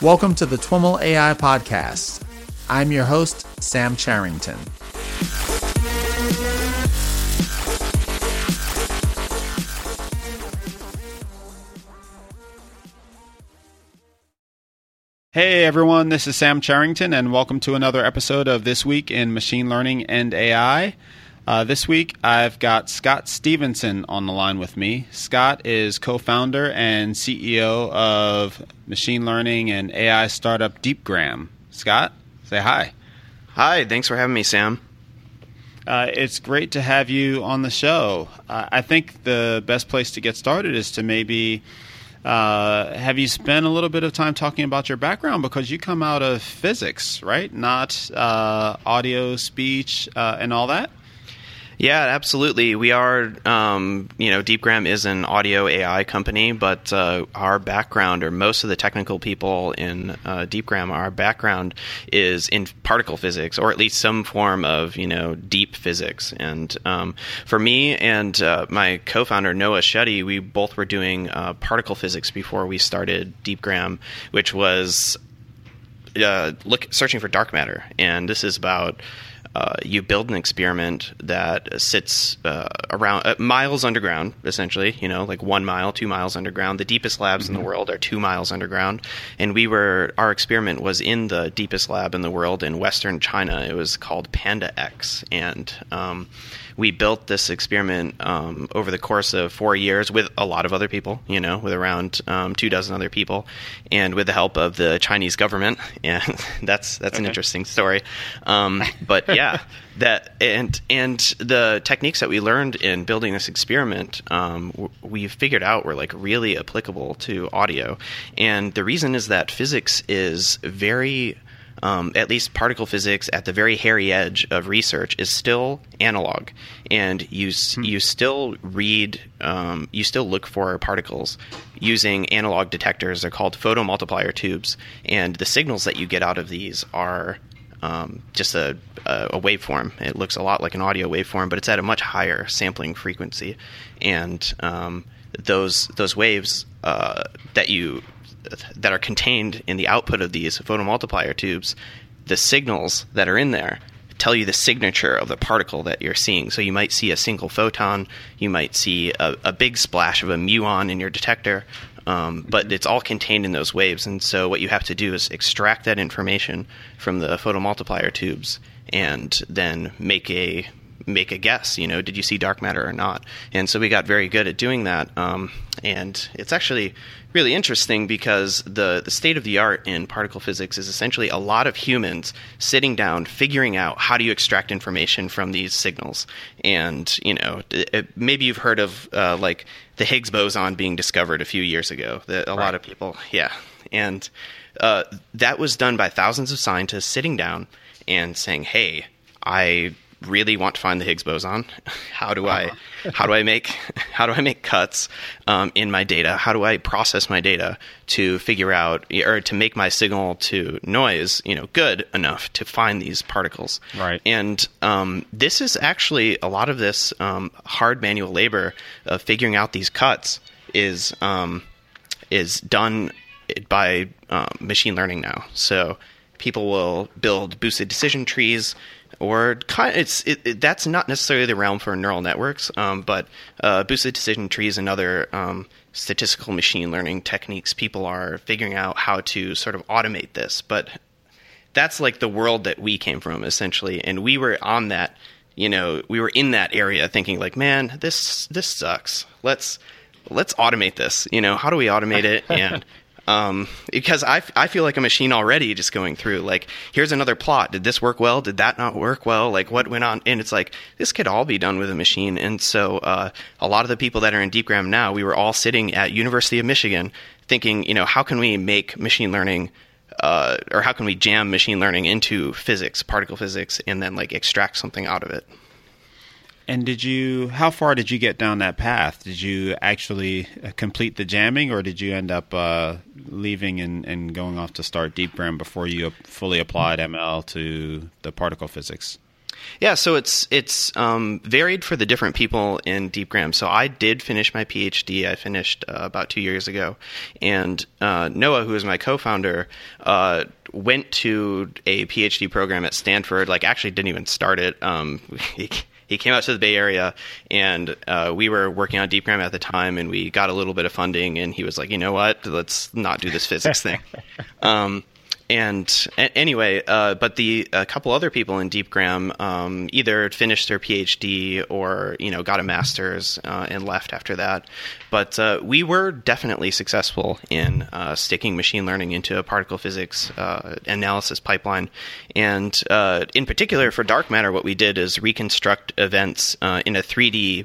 Welcome to the TWIML AI Podcast. I'm your host, Sam Charrington. Hey everyone, this is Sam Charrington, and welcome to another episode of This Week in Machine Learning and AI. Uh, this week, I've got Scott Stevenson on the line with me. Scott is co founder and CEO of machine learning and AI startup DeepGram. Scott, say hi. Hi, thanks for having me, Sam. Uh, it's great to have you on the show. Uh, I think the best place to get started is to maybe uh, have you spend a little bit of time talking about your background because you come out of physics, right? Not uh, audio, speech, uh, and all that. Yeah, absolutely. We are, um, you know, DeepGram is an audio AI company, but uh, our background, or most of the technical people in uh, DeepGram, our background is in particle physics, or at least some form of, you know, deep physics. And um, for me and uh, my co-founder Noah Shutty, we both were doing uh, particle physics before we started DeepGram, which was uh, look searching for dark matter. And this is about uh, you build an experiment that sits uh, around uh, miles underground, essentially. You know, like one mile, two miles underground. The deepest labs mm-hmm. in the mm-hmm. world are two miles underground, and we were our experiment was in the deepest lab in the world in Western China. It was called Panda X, and um, we built this experiment um, over the course of four years with a lot of other people, you know, with around um, two dozen other people, and with the help of the Chinese government. And that's that's okay. an interesting story. Um, but yeah, that and and the techniques that we learned in building this experiment, um, we figured out were like really applicable to audio. And the reason is that physics is very um, at least particle physics at the very hairy edge of research is still analog, and you hmm. you still read, um, you still look for particles using analog detectors. They're called photomultiplier tubes, and the signals that you get out of these are um, just a, a, waveform. It looks a lot like an audio waveform, but it's at a much higher sampling frequency, and um, those those waves uh, that you that are contained in the output of these photomultiplier tubes, the signals that are in there tell you the signature of the particle that you're seeing. So you might see a single photon, you might see a, a big splash of a muon in your detector, um, but it's all contained in those waves. And so what you have to do is extract that information from the photomultiplier tubes and then make a make a guess. You know, did you see dark matter or not? And so we got very good at doing that. Um, and it's actually really interesting because the, the state of the art in particle physics is essentially a lot of humans sitting down figuring out how do you extract information from these signals and you know it, maybe you've heard of uh, like the higgs boson being discovered a few years ago that a right. lot of people yeah and uh, that was done by thousands of scientists sitting down and saying hey i really want to find the Higgs boson. How do I uh-huh. how do I make how do I make cuts um, in my data? How do I process my data to figure out or to make my signal to noise you know good enough to find these particles? Right. And um, this is actually a lot of this um, hard manual labor of figuring out these cuts is um, is done by um, machine learning now. So people will build boosted decision trees or kind of, it's it, it, that's not necessarily the realm for neural networks, um, but uh, boosted decision trees and other um, statistical machine learning techniques, people are figuring out how to sort of automate this. But that's like the world that we came from essentially, and we were on that. You know, we were in that area thinking like, man, this this sucks. Let's let's automate this. You know, how do we automate it? And um, because I, I feel like a machine already just going through like here's another plot. Did this work well? Did that not work well? Like what went on? And it's like this could all be done with a machine. And so uh, a lot of the people that are in deepgram now we were all sitting at university of michigan thinking you know how can we make machine learning uh, or how can we jam machine learning into physics particle physics and then like extract something out of it and did you? How far did you get down that path? Did you actually uh, complete the jamming, or did you end up uh, leaving and, and going off to start DeepGram before you fully applied ML to the particle physics? Yeah, so it's it's um, varied for the different people in DeepGram. So I did finish my PhD. I finished uh, about two years ago, and uh, Noah, who is my co-founder, uh, went to a PhD program at Stanford. Like, actually, didn't even start it. Um, he, came out to the Bay Area, and uh, we were working on DeepGram at the time, and we got a little bit of funding, and he was like, you know what, let's not do this physics thing. Um, and anyway, uh, but the a couple other people in DeepGram um, either finished their PhD or you know got a master's uh, and left after that. But uh, we were definitely successful in uh, sticking machine learning into a particle physics uh, analysis pipeline, and uh, in particular for dark matter, what we did is reconstruct events in a 3D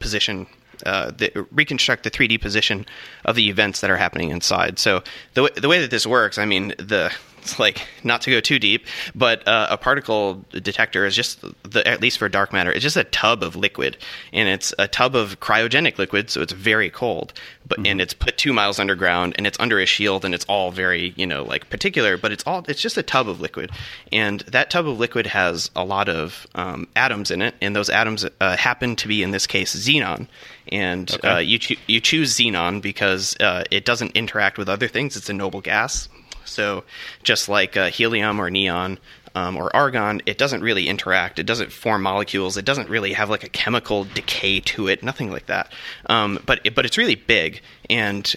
position uh, the, reconstruct the 3D position of the events that are happening inside. So the the way that this works, I mean, the it's like not to go too deep, but uh, a particle detector is just the, at least for dark matter, it's just a tub of liquid, and it's a tub of cryogenic liquid, so it's very cold. But mm-hmm. and it's put two miles underground, and it's under a shield, and it's all very you know like particular, but it's all it's just a tub of liquid, and that tub of liquid has a lot of um, atoms in it, and those atoms uh, happen to be in this case xenon, and okay. uh, you cho- you choose xenon because uh, it doesn't interact with other things. It's a noble gas, so just like uh, helium or neon um, or argon, it doesn't really interact. It doesn't form molecules. It doesn't really have like a chemical decay to it. Nothing like that. Um, but it, but it's really big and.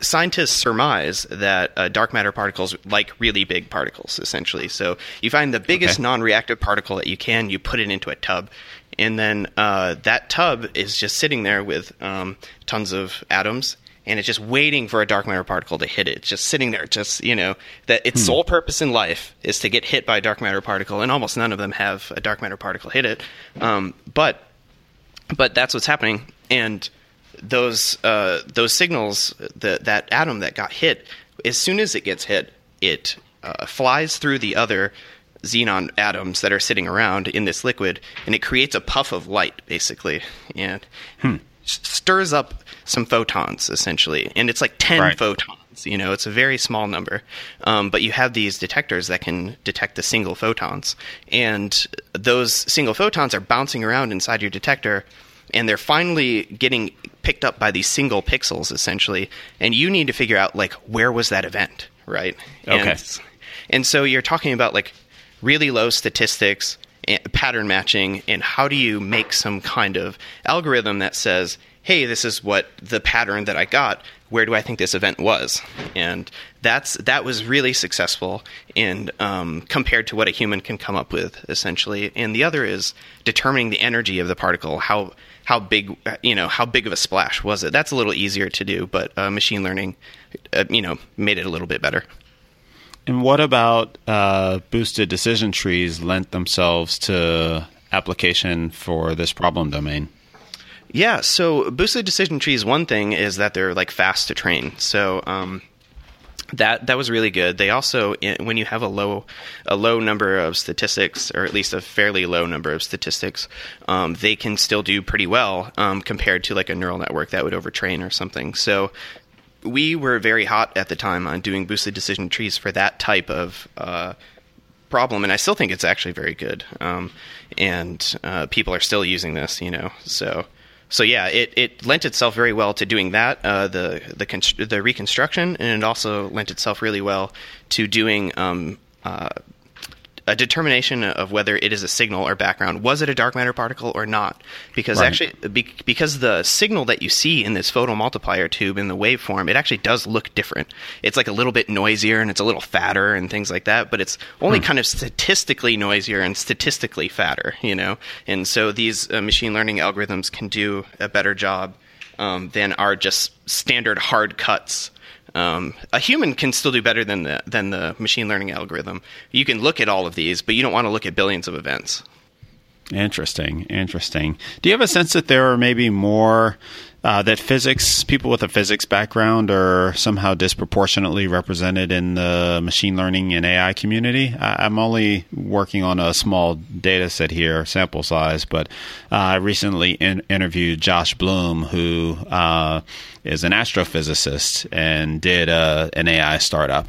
Scientists surmise that uh, dark matter particles like really big particles, essentially. So you find the biggest okay. non-reactive particle that you can, you put it into a tub, and then uh, that tub is just sitting there with um, tons of atoms and it's just waiting for a dark matter particle to hit it. It's just sitting there, just you know, that its hmm. sole purpose in life is to get hit by a dark matter particle, and almost none of them have a dark matter particle hit it. Um, but but that's what's happening, and those uh, those signals, the, that atom that got hit, as soon as it gets hit, it uh, flies through the other xenon atoms that are sitting around in this liquid, and it creates a puff of light, basically, and hmm. stirs up some photons essentially, and it's like ten right. photons. You know, it's a very small number, um, but you have these detectors that can detect the single photons, and those single photons are bouncing around inside your detector, and they're finally getting picked up by these single pixels essentially, and you need to figure out like where was that event, right? Okay. And, and so you're talking about like really low statistics pattern matching and how do you make some kind of algorithm that says hey, this is what the pattern that I got. Where do I think this event was? And that's that was really successful in um, compared to what a human can come up with essentially. And the other is determining the energy of the particle. How how big you know how big of a splash was it? That's a little easier to do, but uh, machine learning, uh, you know, made it a little bit better. And what about uh, boosted decision trees lent themselves to application for this problem domain? Yeah, so boosted decision trees. One thing is that they're like fast to train. So um, that that was really good. They also, when you have a low a low number of statistics, or at least a fairly low number of statistics, um, they can still do pretty well um, compared to like a neural network that would overtrain or something. So we were very hot at the time on doing boosted decision trees for that type of uh, problem, and I still think it's actually very good. Um, and uh, people are still using this, you know. So so yeah, it, it lent itself very well to doing that, uh, the the const- the reconstruction, and it also lent itself really well to doing um, uh, a determination of whether it is a signal or background. Was it a dark matter particle or not? Because right. actually, be, because the signal that you see in this photomultiplier tube in the waveform, it actually does look different. It's like a little bit noisier and it's a little fatter and things like that, but it's only hmm. kind of statistically noisier and statistically fatter, you know? And so these uh, machine learning algorithms can do a better job um, than our just standard hard cuts um, a human can still do better than the than the machine learning algorithm. You can look at all of these, but you don't want to look at billions of events. Interesting, interesting. Do you have a sense that there are maybe more uh, that physics people with a physics background are somehow disproportionately represented in the machine learning and AI community. I, am only working on a small data set here, sample size, but uh, I recently in- interviewed Josh Bloom, who uh, is an astrophysicist and did uh, an AI startup.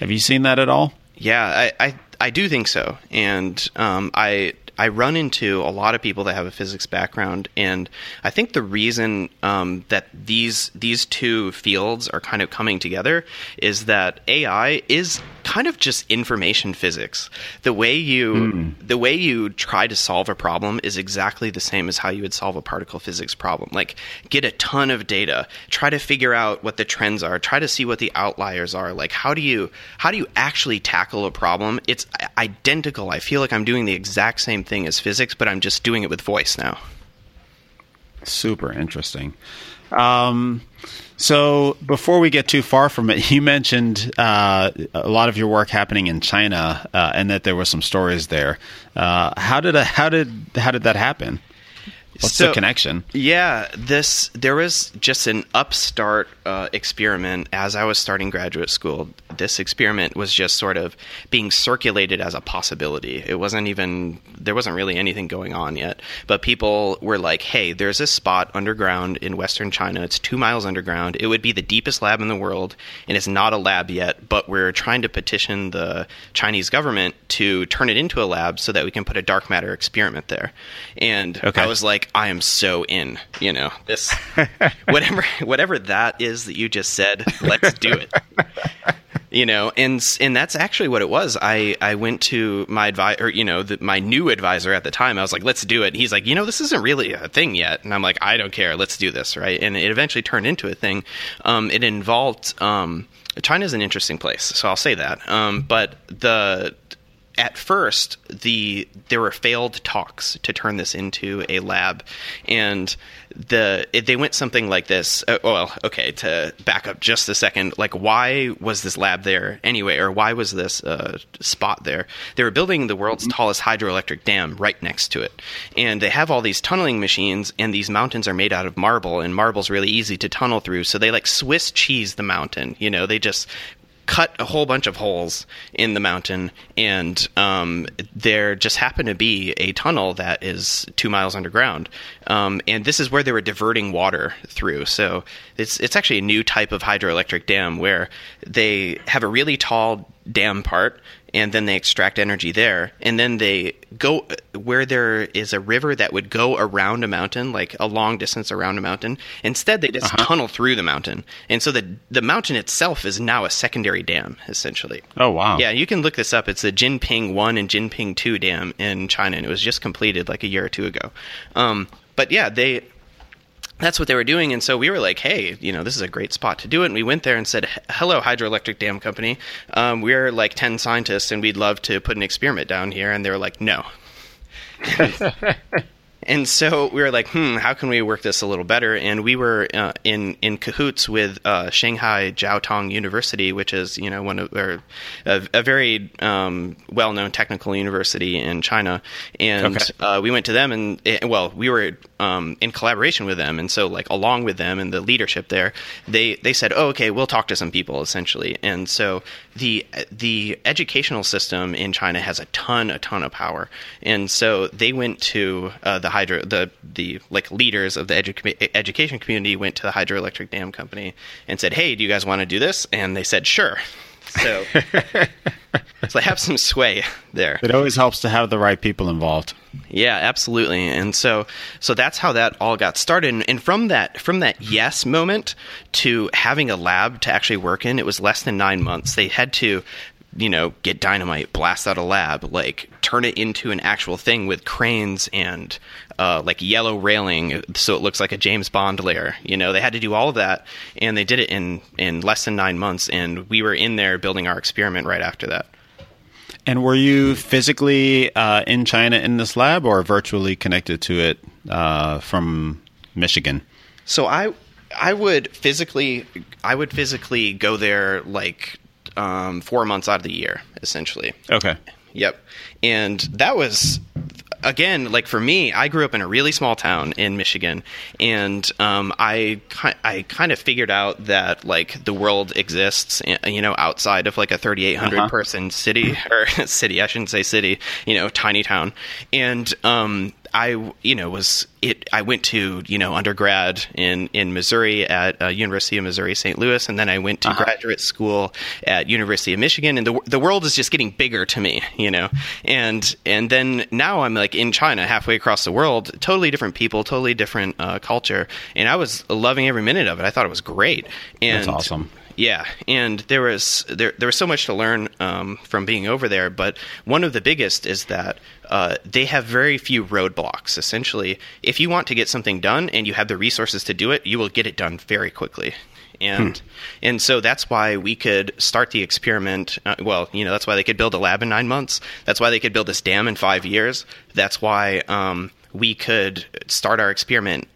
Have you seen that at all? Yeah, I, I, I do think so, and um, I I run into a lot of people that have a physics background, and I think the reason um, that these these two fields are kind of coming together is that AI is kind of just information physics. The way you mm. the way you try to solve a problem is exactly the same as how you would solve a particle physics problem. Like get a ton of data, try to figure out what the trends are, try to see what the outliers are. Like how do you how do you actually tackle a problem? It's identical. I feel like I'm doing the exact same thing as physics, but I'm just doing it with voice now. Super interesting. Um, so before we get too far from it, you mentioned uh, a lot of your work happening in China, uh, and that there were some stories there. Uh, how did how did how did that happen? What's so, the connection? Yeah, this there was just an upstart uh, experiment as I was starting graduate school. This experiment was just sort of being circulated as a possibility. It wasn't even there wasn't really anything going on yet, but people were like, "Hey, there's this spot underground in western China. It's two miles underground. It would be the deepest lab in the world, and it's not a lab yet. But we're trying to petition the Chinese government to turn it into a lab so that we can put a dark matter experiment there." And okay. I was like I am so in. You know this, whatever whatever that is that you just said. Let's do it. you know and and that's actually what it was i i went to my advisor you know the, my new advisor at the time i was like let's do it he's like you know this isn't really a thing yet and i'm like i don't care let's do this right and it eventually turned into a thing um, it involved um, china's an interesting place so i'll say that um, but the at first the there were failed talks to turn this into a lab. And the it, they went something like this uh, well okay to back up just a second like why was this lab there anyway? Or why was this uh, spot there? They were building the world's mm-hmm. tallest hydroelectric dam right next to it. And they have all these tunneling machines and these mountains are made out of marble and marble's really easy to tunnel through. So they like swiss cheese the mountain you know? They just cut a whole bunch of holes in the mountain, and um, there just happened to be a tunnel that is two miles underground. Um, and this is where they were diverting water through. So it's it's actually a new type of hydroelectric dam where they have a really tall dam part and then they extract energy there and then they go where there is a river that would go around a mountain like a long distance around a mountain instead they just uh-huh. tunnel through the mountain. And so the the mountain itself is now a secondary dam essentially. Oh wow. Yeah you can look this up. It's the jinping 1 and jinping 2 dam in china and it was just completed like a year or two ago. Um, but yeah they that's what they were doing. And so we were like, hey, you know, this is a great spot to do it. And we went there and said, hello, Hydroelectric Dam Company. Um, we're like 10 scientists and we'd love to put an experiment down here. And they were like, no. and so we were like, hmm, how can we work this a little better? And we were uh, in in cahoots with uh, Shanghai Jiao Tong University, which is you know one of or a, a very um, well known technical university in China. And okay. uh, we went to them, and eh, well, we were um, in collaboration with them, and so like along with them and the leadership there, they they said, oh, okay, we'll talk to some people essentially. And so the the educational system in China has a ton a ton of power, and so they went to uh, the hydro the the like leaders of the edu- education community went to the hydroelectric dam company and said, "Hey, do you guys want to do this?" And they said, "Sure." So, so I have some sway there. It always helps to have the right people involved. Yeah, absolutely. And so so that's how that all got started. And, and from that from that yes moment to having a lab to actually work in, it was less than nine months. They had to you know, get dynamite, blast out a lab, like turn it into an actual thing with cranes and uh, like yellow railing, so it looks like a James Bond lair. You know, they had to do all of that, and they did it in in less than nine months. And we were in there building our experiment right after that. And were you physically uh, in China in this lab, or virtually connected to it uh, from Michigan? So I I would physically I would physically go there like um, four months out of the year, essentially. Okay. Yep. And that was again, like for me, I grew up in a really small town in Michigan, and um, I I kind of figured out that like the world exists, eh, you know, outside of like a 3,800 uh-huh. person city or city. I shouldn't say city, you know, tiny town. And um, I you know was it. I went to you know undergrad in in Missouri at uh, University of Missouri St. Louis, and then I went to uh-huh. graduate school at University of Michigan. And the the world is just getting bigger to me, you know. And and then now I'm like in China, halfway across the world, totally different people, totally different uh, culture, and I was loving every minute of it. I thought it was great. And That's awesome. Yeah, and there was there there was so much to learn um, from being over there. But one of the biggest is that uh, they have very few roadblocks. Essentially, if you want to get something done and you have the resources to do it, you will get it done very quickly. And hmm. and so that's why we could start the experiment. Uh, well, you know, that's why they could build a lab in nine months. That's why they could build this dam in five years. That's why um, we could start our experiment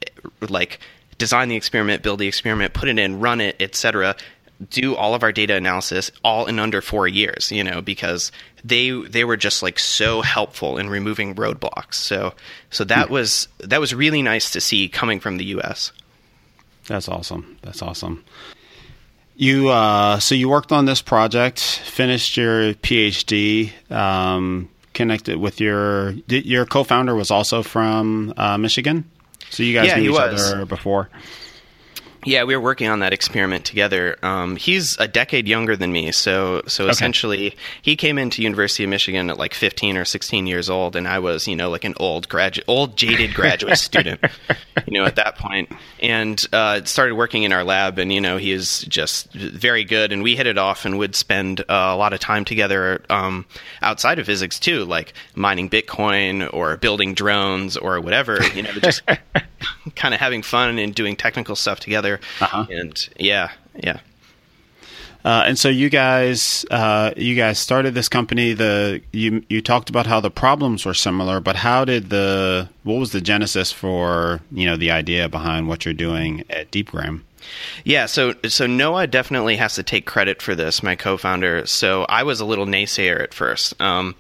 like design the experiment, build the experiment, put it in, run it, etc do all of our data analysis all in under four years, you know, because they they were just like so helpful in removing roadblocks. So so that hmm. was that was really nice to see coming from the U.S. That's awesome. That's awesome. You uh, so you worked on this project, finished your PhD, um, connected with your your co-founder was also from uh, Michigan. So you guys yeah, knew each was. other before. Yeah, we were working on that experiment together. Um, he's a decade younger than me, so so okay. essentially he came into University of Michigan at like 15 or 16 years old, and I was you know like an old graduate, old jaded graduate student, you know at that point, and uh, started working in our lab, and you know he is just very good, and we hit it off, and would spend uh, a lot of time together um, outside of physics too, like mining Bitcoin or building drones or whatever, you know, just kind of having fun and doing technical stuff together. Uh-huh. And yeah, yeah. Uh, and so you guys, uh, you guys started this company. The you you talked about how the problems were similar, but how did the what was the genesis for you know the idea behind what you're doing at DeepGram? Yeah, so so Noah definitely has to take credit for this, my co-founder. So I was a little naysayer at first, um,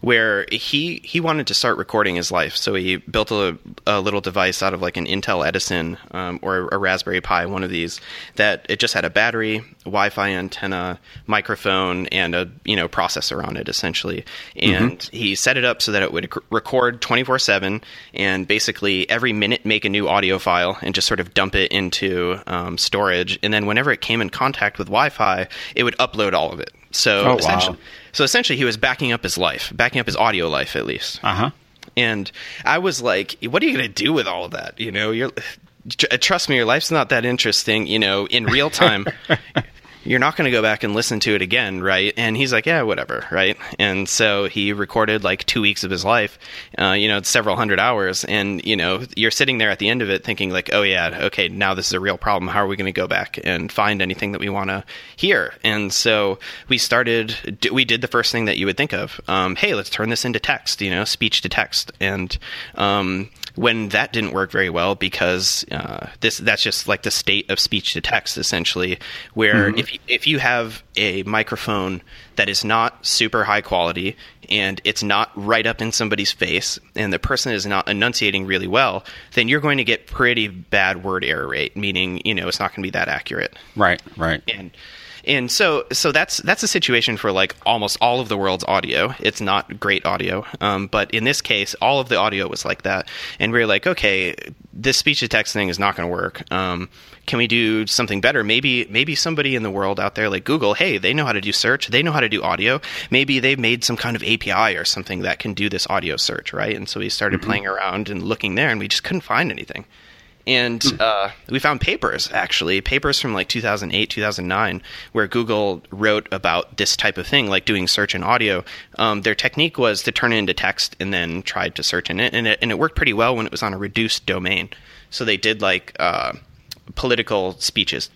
where he he wanted to start recording his life. So he built a, a little device out of like an Intel Edison um, or a Raspberry Pi, one of these that it just had a battery, Wi-Fi antenna, microphone, and a you know processor on it essentially. And mm-hmm. he set it up so that it would record twenty four seven, and basically every minute make a new audio file and just sort of dump it into um, storage. And then whenever it came in contact with Wi-Fi, it would upload all of it. So oh, essentially, wow. so essentially, he was backing up his life, backing up his audio life at least. Uh huh. And I was like, "What are you going to do with all of that? You know, you're trust me, your life's not that interesting. You know, in real time, you're not going to go back and listen to it again, right? And he's like, yeah, whatever, right? And so he recorded like two weeks of his life, uh, you know, several hundred hours. And, you know, you're sitting there at the end of it thinking, like, oh, yeah, okay, now this is a real problem. How are we going to go back and find anything that we want to hear? And so we started, we did the first thing that you would think of. Um, hey, let's turn this into text, you know, speech to text. And, um, when that didn't work very well because uh, this that's just like the state of speech to text essentially where mm-hmm. if if you have a microphone that is not super high quality and it's not right up in somebody's face and the person is not enunciating really well then you're going to get pretty bad word error rate meaning you know it's not going to be that accurate right right and and so so that's that's a situation for like almost all of the world's audio. It's not great audio, um, but in this case, all of the audio was like that, and we are like, okay, this speech to text thing is not going to work. Um, can we do something better? Maybe maybe somebody in the world out there like Google, hey, they know how to do search, they know how to do audio. Maybe they've made some kind of API or something that can do this audio search, right? And so we started mm-hmm. playing around and looking there, and we just couldn't find anything and hmm. uh, we found papers actually papers from like 2008 2009 where google wrote about this type of thing like doing search in audio um, their technique was to turn it into text and then tried to search in it and, it and it worked pretty well when it was on a reduced domain so they did like uh, political speeches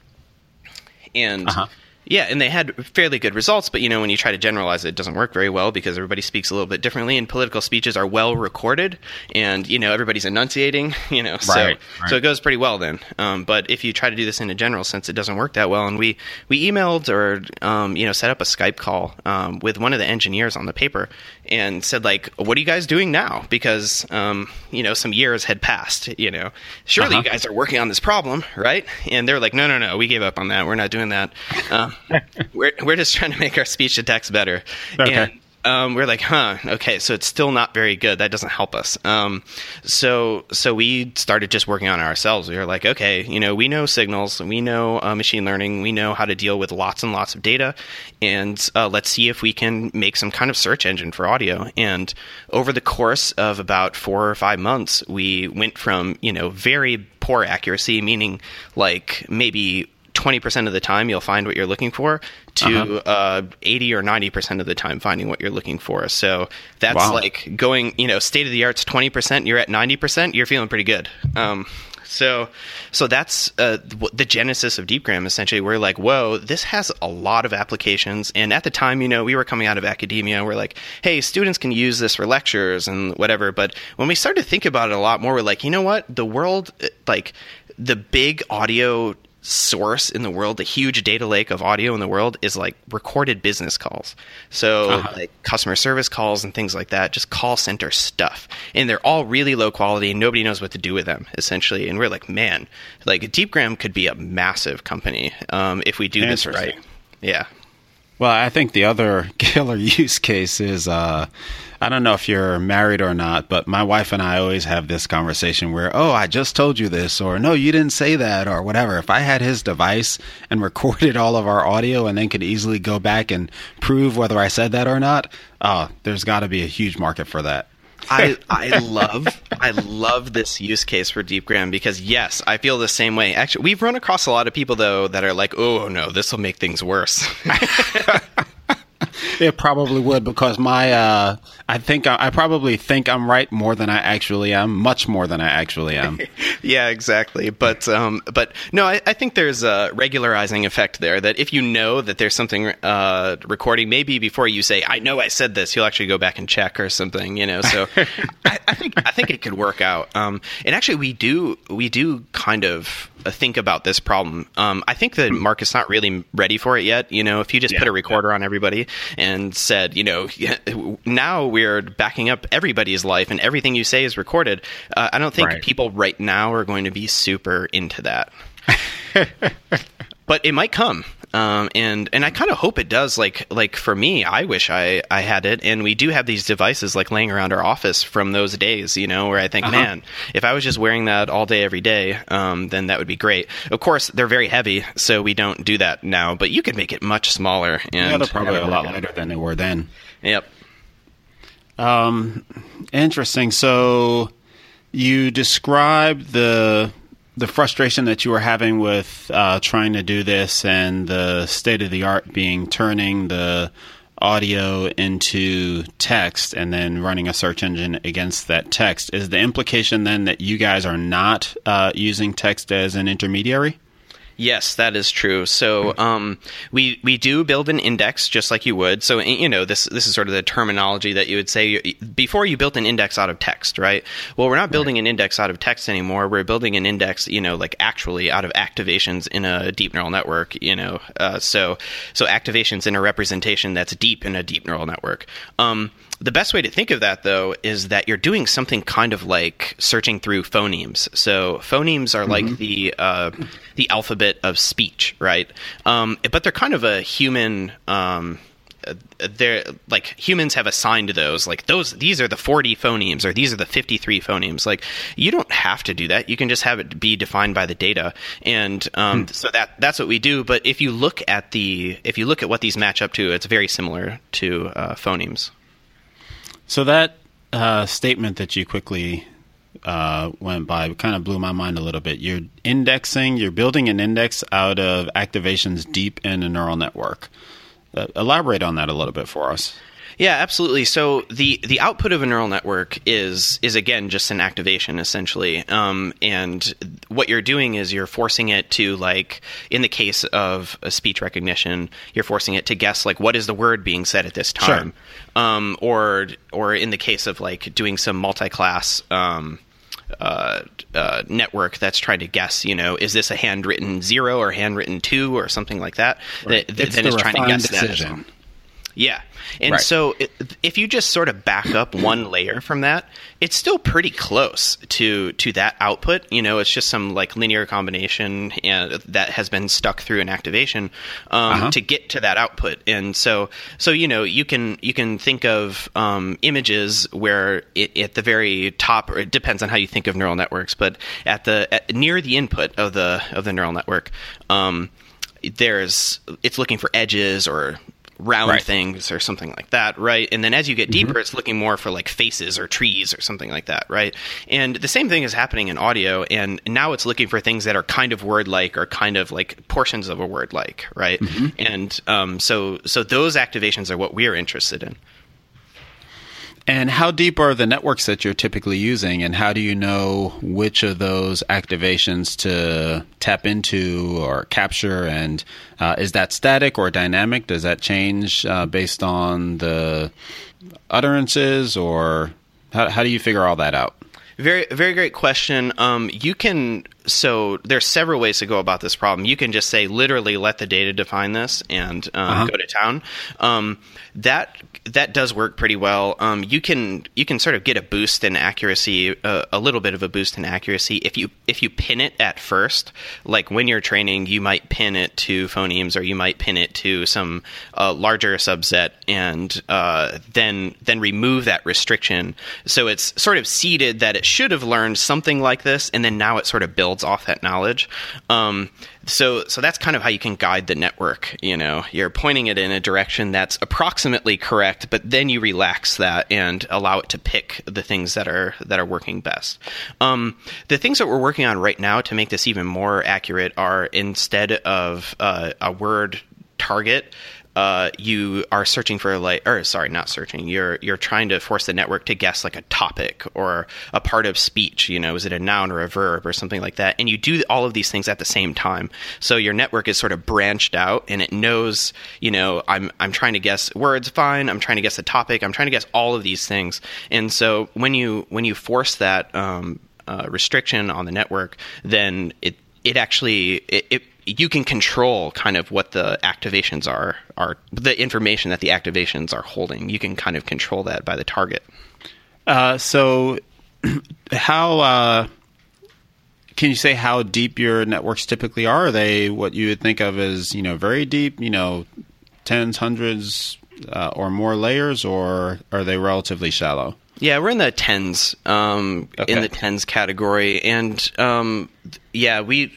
and uh-huh. Yeah, and they had fairly good results, but you know when you try to generalize it, it doesn't work very well because everybody speaks a little bit differently, and political speeches are well recorded, and you know everybody's enunciating, you know, so right, right. so it goes pretty well then. Um, but if you try to do this in a general sense, it doesn't work that well. And we we emailed or um, you know set up a Skype call um, with one of the engineers on the paper and said like, "What are you guys doing now?" Because um, you know some years had passed. You know, surely uh-huh. you guys are working on this problem, right? And they're like, "No, no, no, we gave up on that. We're not doing that." Uh, we're we're just trying to make our speech to text better. Okay. And um, we're like, huh, okay, so it's still not very good. That doesn't help us. Um, so so we started just working on ourselves. We were like, okay, you know, we know signals, we know uh, machine learning, we know how to deal with lots and lots of data, and uh, let's see if we can make some kind of search engine for audio. And over the course of about four or five months, we went from you know very poor accuracy, meaning like maybe 20% of the time you'll find what you're looking for to uh-huh. uh, 80 or 90% of the time finding what you're looking for. So that's wow. like going, you know, state of the art's 20%, you're at 90%, you're feeling pretty good. Um, so, so that's uh, the genesis of DeepGram. Essentially, we're like, whoa, this has a lot of applications. And at the time, you know, we were coming out of academia. We're like, hey, students can use this for lectures and whatever. But when we started to think about it a lot more, we're like, you know what? The world, like, the big audio source in the world, the huge data lake of audio in the world is like recorded business calls. So uh-huh. like customer service calls and things like that, just call center stuff. And they're all really low quality and nobody knows what to do with them essentially. And we're like, man, like DeepGram could be a massive company um, if we do this right. Yeah. Well, I think the other killer use case is uh, I don't know if you're married or not, but my wife and I always have this conversation where, oh, I just told you this, or no, you didn't say that, or whatever. If I had his device and recorded all of our audio and then could easily go back and prove whether I said that or not, oh, there's got to be a huge market for that. I I love I love this use case for DeepGram because yes, I feel the same way. Actually, we've run across a lot of people though that are like, "Oh no, this will make things worse." it probably would because my uh, I think I, I, probably think I'm right more than I actually am, much more than I actually am. yeah, exactly. But um, but no, I, I, think there's a regularizing effect there. That if you know that there's something uh, recording, maybe before you say I know I said this, you'll actually go back and check or something. You know, so I, I, think I think it could work out. Um, and actually, we do we do kind of think about this problem. Um, I think the is not really ready for it yet. You know, if you just yeah, put a recorder yeah. on everybody and said, you know, now we're backing up everybody's life and everything you say is recorded, uh, I don't think right. people right now are going to be super into that. but it might come. Um, and and I kind of hope it does. Like like for me, I wish I I had it. And we do have these devices like laying around our office from those days, you know, where I think, uh-huh. man, if I was just wearing that all day every day, um, then that would be great. Of course, they're very heavy, so we don't do that now. But you could make it much smaller. And yeah, they're probably a lot lighter than they were then. Yep. Um, interesting. So you described the the frustration that you were having with uh, trying to do this and the state of the art being turning the audio into text and then running a search engine against that text is the implication then that you guys are not uh, using text as an intermediary Yes, that is true. So um, we we do build an index just like you would. So you know this this is sort of the terminology that you would say before you built an index out of text, right? Well, we're not building right. an index out of text anymore. We're building an index, you know, like actually out of activations in a deep neural network. You know, uh, so so activations in a representation that's deep in a deep neural network. Um, the best way to think of that, though, is that you're doing something kind of like searching through phonemes. So phonemes are mm-hmm. like the uh, the alphabet of speech, right? Um, but they're kind of a human. Um, they're like humans have assigned those like those these are the 40 phonemes or these are the 53 phonemes like you don't have to do that you can just have it be defined by the data and um, hmm. so that that's what we do but if you look at the if you look at what these match up to it's very similar to uh, phonemes so that uh, statement that you quickly uh, went by kind of blew my mind a little bit. You're indexing, you're building an index out of activations deep in a neural network. Uh, elaborate on that a little bit for us. Yeah, absolutely. So the the output of a neural network is is again just an activation essentially, um, and what you're doing is you're forcing it to like in the case of a speech recognition, you're forcing it to guess like what is the word being said at this time, sure. um, or or in the case of like doing some multi-class. Um, uh, uh, network that's trying to guess, you know, is this a handwritten zero or handwritten two or something like that? Right. That, then the trying to guess decision. that. Yeah. And Right. so if you just sort of back up one layer from that, it's still pretty close to to that output. You know, it's just some like linear combination and that has been stuck through an activation um, Uh-huh. to get to that output. And so so you know, you can you can think of um, images where it, at the very top or it depends on how you think of neural networks, but at the at, near the input of the of the neural network, um, there's it's looking for edges or round Right. things or something like that, right? And then as you get deeper, it's looking more for like faces or trees or something like that, right? And the same thing is happening in audio, and now it's looking for things that are kind of word-like or kind of like portions of a word-like, right? And um, so so those activations are what we're interested in. And how deep are the networks that you're typically using, and how do you know which of those activations to tap into or capture? And uh, is that static or dynamic? Does that change uh, based on the utterances, or how, how do you figure all that out? Very, very great question. Um, you can so there's several ways to go about this problem. You can just say literally let the data define this and um, Uh-huh. go to town. Um, that that does work pretty well. Um, you can you can sort of get a boost in accuracy, uh, a little bit of a boost in accuracy if you if you pin it at first. Like when you're training, you might pin it to phonemes or you might pin it to some uh, larger subset, and uh, then then remove that restriction. So it's sort of seeded that it should have learned something like this, and then now it sort of builds off that knowledge. Um, so so that's kind of how you can guide the network. You know, you're pointing it in a direction that's approximately correct, but then you relax that and allow it to pick the things that are that are working best. Um, the things that we're working on right now to make this even more accurate are instead of uh, a word target uh, you are searching for like or sorry not searching. You're you're trying to force the network to guess like a topic or a part of speech you know is it a noun or a verb or something like that? And you do all of these things at the same time. So your network is sort of branched out and it knows you know i'm i'm trying to guess words fine. I'm trying to guess a topic. I'm trying to guess all of these things. And so when you when you force that um, uh, restriction on the network then it it actually it, it you can control kind of what the activations are are the information that the activations are holding you can kind of control that by the target Uh, so, how uh, can you say how deep your networks typically are? Are they what you would think of as you know very deep? You know, tens, hundreds, uh, or more layers, or are they relatively shallow? yeah we're in the tens um, Okay. in the tens category and um, yeah we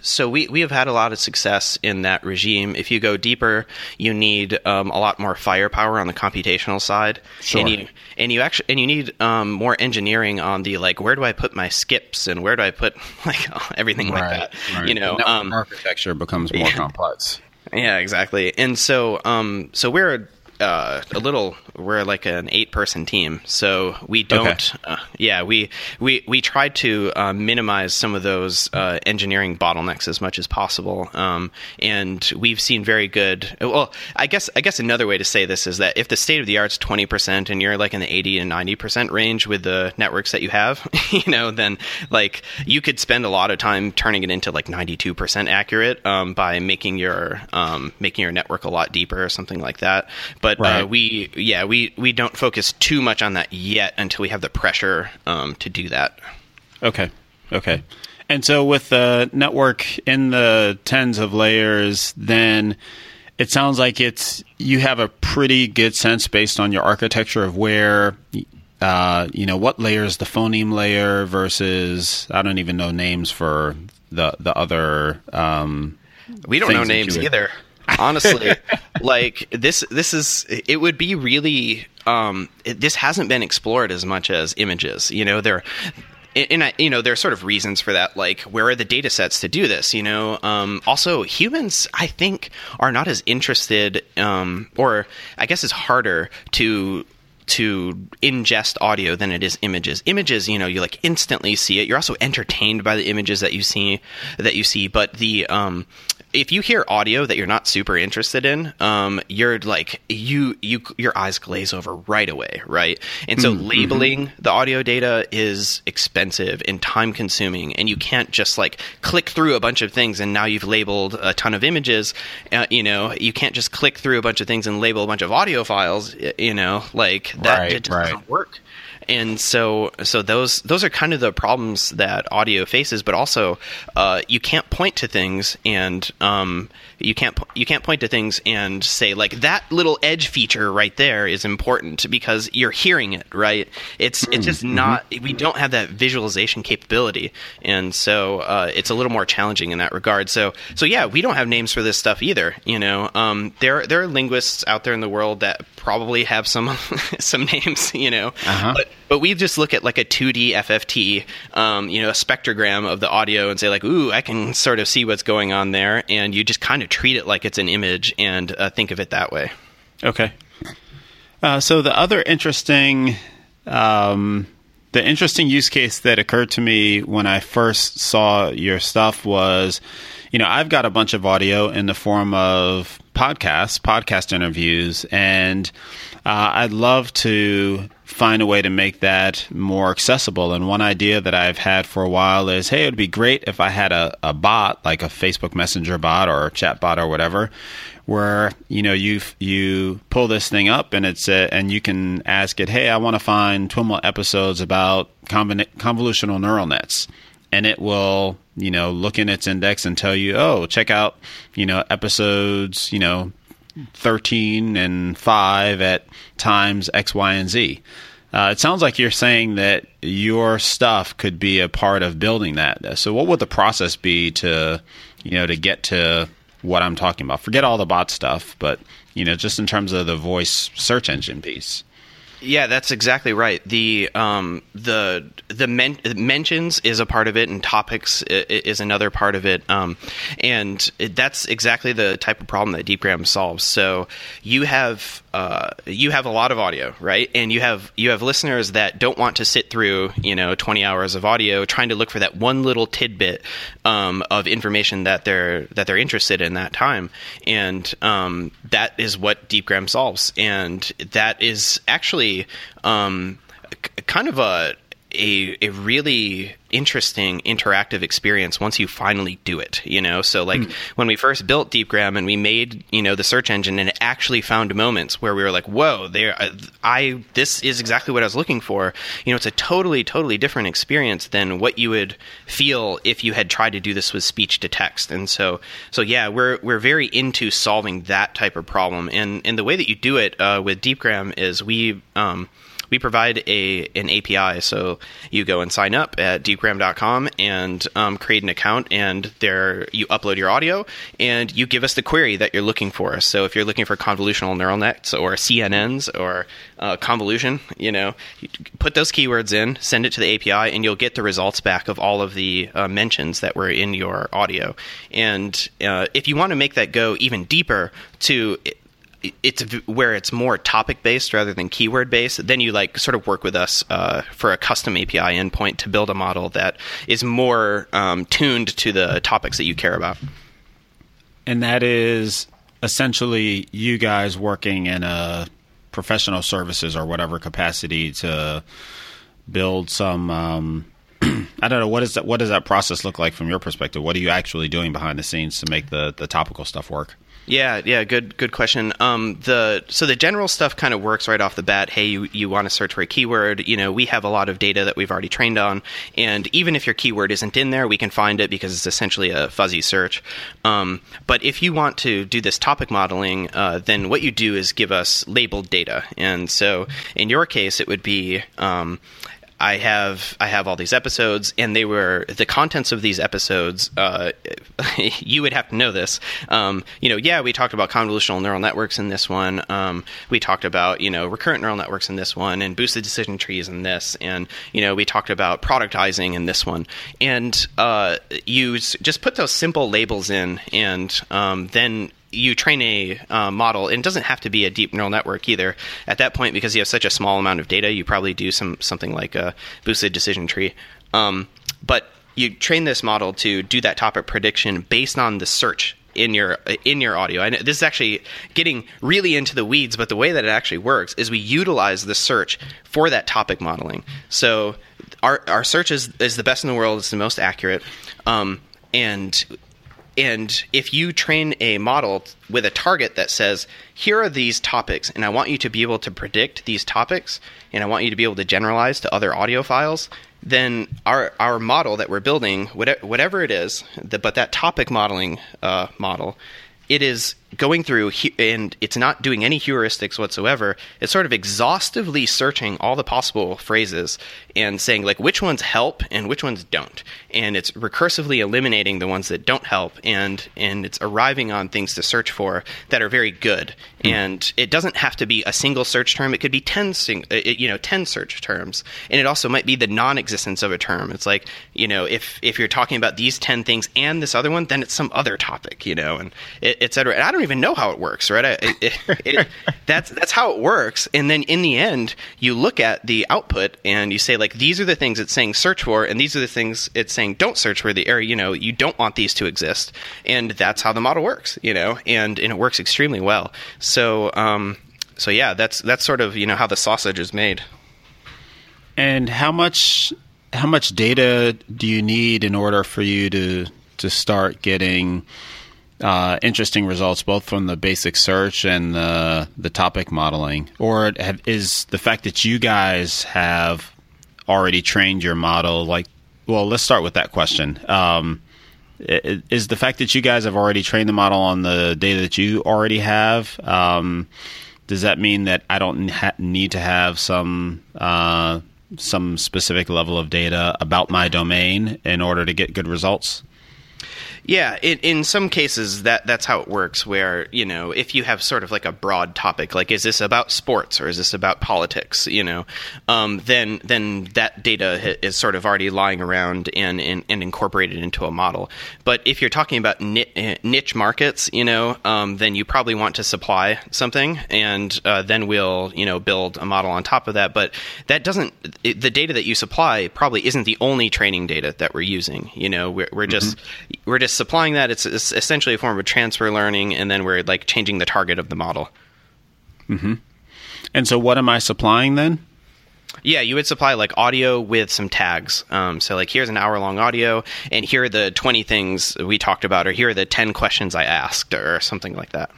so we, we have had a lot of success in that regime. If you go deeper, you need um, a lot more firepower on the computational side, Sure. and you and you actually and you need um, more engineering on the like where do I put my skips and where do I put like everything like that. You know, um, architecture becomes more yeah. complex. yeah, exactly. And so, um, so we're uh, a little, we're like an eight-person team. So we don't, uh, yeah, we we we try to uh, minimize some of those uh, engineering bottlenecks as much as possible. Um, and we've seen very good. Well, I guess I guess another way to say this is that if the state of the art's twenty percent and you're like in the eighty and ninety percent range with the networks that you have, you know, then like you could spend a lot of time turning it into like ninety-two percent accurate um, by making your um, making your network a lot deeper or something like that. But Right. uh, we, yeah, we we don't focus too much on that yet until we have the pressure um, to do that. Okay. Okay. And so with the network in the tens of layers, then it sounds like it's you have a pretty good sense based on your architecture of where uh, you know what layer is the phoneme layer versus I don't even know names for the the other um, We don't know names either. Honestly, like this, this is it would be really. Um, it, this hasn't been explored as much as images. You know, there, and I, you know, there are sort of reasons for that. Like, where are the data sets to do this? You know, um, also humans, I think, are not as interested, um, or I guess it's harder to to ingest audio than it is images. Images, you know, you like instantly see it. You're also entertained by the images that you see that you see. But the um, if you hear audio that you're not super interested in, um, you're like you you your eyes glaze over right away, right? And so mm-hmm. labeling the audio data is expensive and time consuming, and you can't just like click through a bunch of things and now you've labeled a ton of images. Uh, you know, you can't just click through a bunch of things and label a bunch of audio files. You know, like that right, it doesn't work and so so those those are kind of the problems that audio faces but also uh, you can't point to things and um, you can't you can't point to things and say like that little edge feature right there is important because you're hearing it right? It's it's just mm-hmm. not we don't have that visualization capability. And so uh, it's a little more challenging in that regard. So so yeah we don't have names for this stuff either you know? Um, there there are linguists out there in the world that probably have some some names you know uh-huh. but but we just look at like a 2D FFT, um, you know, a spectrogram of the audio and say like, ooh, I can sort of see what's going on there, and you just kind of treat it like it's an image and uh, think of it that way. Okay. Uh, so the other interesting, um, the interesting use case that occurred to me when I first saw your stuff was, you know, I've got a bunch of audio in the form of podcasts, podcast interviews, and uh, I'd love to find a way to make that more accessible. And one idea that I've had for a while is hey, it would be great if I had a, a bot, like a Facebook Messenger bot or a chat bot or whatever, where you know you you pull this thing up and it's a, and you can ask it, hey, I want to find TWIML episodes about convolutional neural nets, and it will you know look in its index and tell you, oh, check out you know episodes you know 13 and 5 at times X, Y, and Z. Uh, it sounds like you're saying that your stuff could be a part of building that. So, what would the process be to, you know, to get to what I'm talking about? Forget all the bot stuff, but you know, just in terms of the voice search engine piece. Yeah, that's exactly right. The um, the the men- mentions is a part of it, and topics is another part of it. Um, and that's exactly the type of problem that DeepGram solves. So you have uh, you have a lot of audio, right? And you have you have listeners that don't want to sit through you know 20 hours of audio trying to look for that one little tidbit um, of information that they're that they're interested in that time, and um, that is what DeepGram solves, and that is actually um, kind of a a, a really interesting interactive experience once you finally do it you know? So like mm. when we first built deepgram and we made you know the search engine and it actually found moments where we were like whoa there uh, i this is exactly what i was looking for. You know it's a totally totally different experience than what you would feel if you had tried to do this with speech to text. And so so yeah we're we're very into solving that type of problem. And and the way that you do it uh, with deepgram is we um, we provide a an API. So you go and sign up at deepgram.com and um, create an account, and there you upload your audio, and you give us the query that you're looking for. So if you're looking for convolutional neural nets or CNNs or uh, convolution, you know, you put those keywords in, send it to the API, and you'll get the results back of all of the uh, mentions that were in your audio. And uh, if you want to make that go even deeper to it's where it's more topic based rather than keyword based. Then you like sort of work with us uh, for a custom API endpoint to build a model that is more um, tuned to the topics that you care about. And that is essentially you guys working in a professional services or whatever capacity to build some. Um, I don't know what is that. What does that process look like from your perspective? What are you actually doing behind the scenes to make the the topical stuff work? Yeah, yeah, good, good question. Um, the so the general stuff kind of works right off the bat. Hey, you, you want to search for a keyword? You know, we have a lot of data that we've already trained on, and even if your keyword isn't in there, we can find it because it's essentially a fuzzy search. Um, but if you want to do this topic modeling, uh, then what you do is give us labeled data, and so in your case, it would be um, I have I have all these episodes, and they were the contents of these episodes. Uh, you would have to know this. Um, you know, yeah, we talked about convolutional neural networks in this one. Um, we talked about you know recurrent neural networks in this one, and boosted decision trees in this, and you know we talked about productizing in this one. And uh, you just put those simple labels in, and um, then you train a uh, model, and it doesn't have to be a deep neural network either. At that point, because you have such a small amount of data, you probably do some something like a boosted decision tree. Um, but you train this model to do that topic prediction based on the search in your in your audio. And this is actually getting really into the weeds, but the way that it actually works is we utilize the search for that topic modeling. So our our search is is the best in the world. It's the most accurate, um, and and if you train a model with a target that says, here are these topics, and I want you to be able to predict these topics, and I want you to be able to generalize to other audio files, then our our model that we're building, whatever it is, but that topic modeling uh, model, it is going through and it's not doing any heuristics whatsoever. It's sort of exhaustively searching all the possible phrases and saying like which ones help and which ones don't. And it's recursively eliminating the ones that don't help and and it's arriving on things to search for that are very good. Mm. And it doesn't have to be a single search term. It could be 10 sing, uh, you know 10 search terms. And it also might be the non-existence of a term. It's like, you know, if if you're talking about these 10 things and this other one, then it's some other topic, you know, and et cetera. And I don't don't even know how it works, right? It, it, it, that's that's how it works. And then in the end, you look at the output and you say like, these are the things it's saying search for, and these are the things it's saying don't search for. The area, you know, you don't want these to exist, and that's how the model works, you know, and and it works extremely well. So um, so yeah, that's that's sort of you know how the sausage is made. And how much how much data do you need in order for you to to start getting uh, interesting results, both from the basic search and the the topic modeling? Or have, is the fact that you guys have already trained your model like? Well, let's start with that question. Um, is the fact that you guys have already trained the model on the data that you already have? Um, does that mean that I don't ha- need to have some uh, some specific level of data about my domain in order to get good results? Yeah, in, in some cases that that's how it works. Where you know, if you have sort of like a broad topic, like is this about sports or is this about politics? You know, um, then then that data is sort of already lying around and, and, and incorporated into a model. But if you're talking about eh, niche markets, you know, um, then you probably want to supply something, and uh, then we'll you know build a model on top of that. But that doesn't the data that you supply probably isn't the only training data that we're using. You know, we're, we're just mm-hmm. we're just supplying that, it's, it's, essentially a form of transfer learning, and then we're like changing the target of the model. Hmm. And so, what am I supplying then? Yeah, you would supply like audio with some tags. Um, so, like, here's an hour long audio, and here are the 20 things we talked about, or here are the 10 questions I asked, or something like that.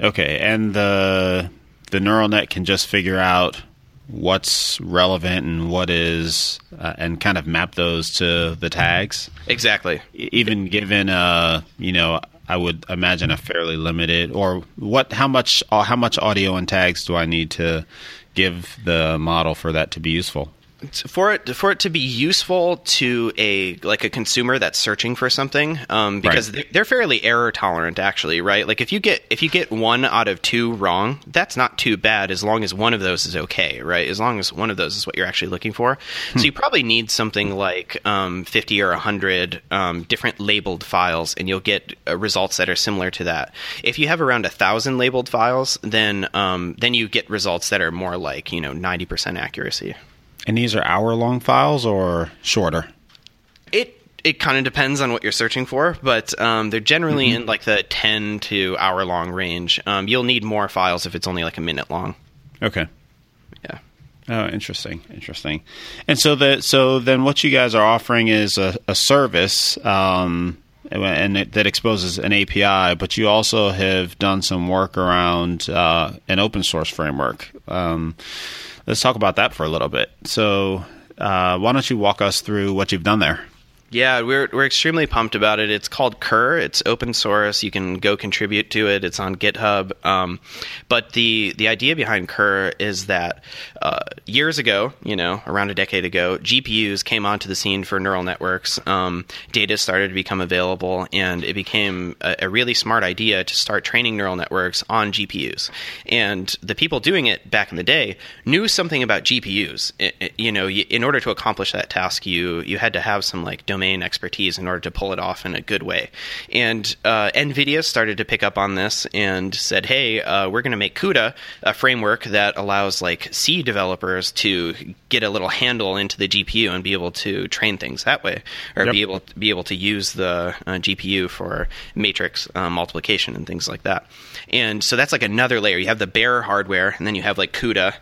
Okay, and the the neural net can just figure out what's relevant and what is, uh, and kind of map those to the tags. Exactly. Even given a, uh, you know, I would imagine a fairly limited, or what? How much? How much audio and tags do I need to give the model for that to be useful? For it for it to be useful to a like a consumer that's searching for something um, because right. they're fairly error tolerant actually right? Like if you get if you get one out of two wrong that's not too bad as long as one of those is okay right? As long as one of those is what you're actually looking for. Hmm. so you probably need something like um, 50 or 100 um, different labeled files and you'll get uh, results that are similar to that. If you have around a thousand labeled files then um, then you get results that are more like you know 90% accuracy and these are hour long files or shorter? It it kind of depends on what you're searching for, but um, they're generally mm-hmm. in like the 10 to hour long range. Um, you'll need more files if it's only like a minute long. Okay. Yeah. Oh, interesting, interesting. And so that so then what you guys are offering is a, a service, um, and that exposes an API, but you also have done some work around uh, an open source framework. Um, let's talk about that for a little bit. So, uh, why don't you walk us through what you've done there? Yeah, we're we're extremely pumped about it. It's called Kur. It's open source. You can go contribute to it. It's on GitHub. Um, but the the idea behind Kur is that uh, years ago, you know, around a decade ago, GPUs came onto the scene for neural networks. Um, data started to become available, and it became a, a, really smart idea to start training neural networks on GPUs. And the people doing it back in the day knew something about GPUs. It, it, you know, in order to accomplish that task, you you had to have some like domain domain expertise in order to pull it off in a good way. And uh, NVIDIA started to pick up on this and said, hey, uh, we're going to make CUDA a framework that allows like C developers to get a little handle into the GPU and be able to train things that way, or yep. be able to, be able to use the uh, GPU for matrix uh, multiplication and things like that. And so that's like another layer. You have the bare hardware, and then you have like CUDA,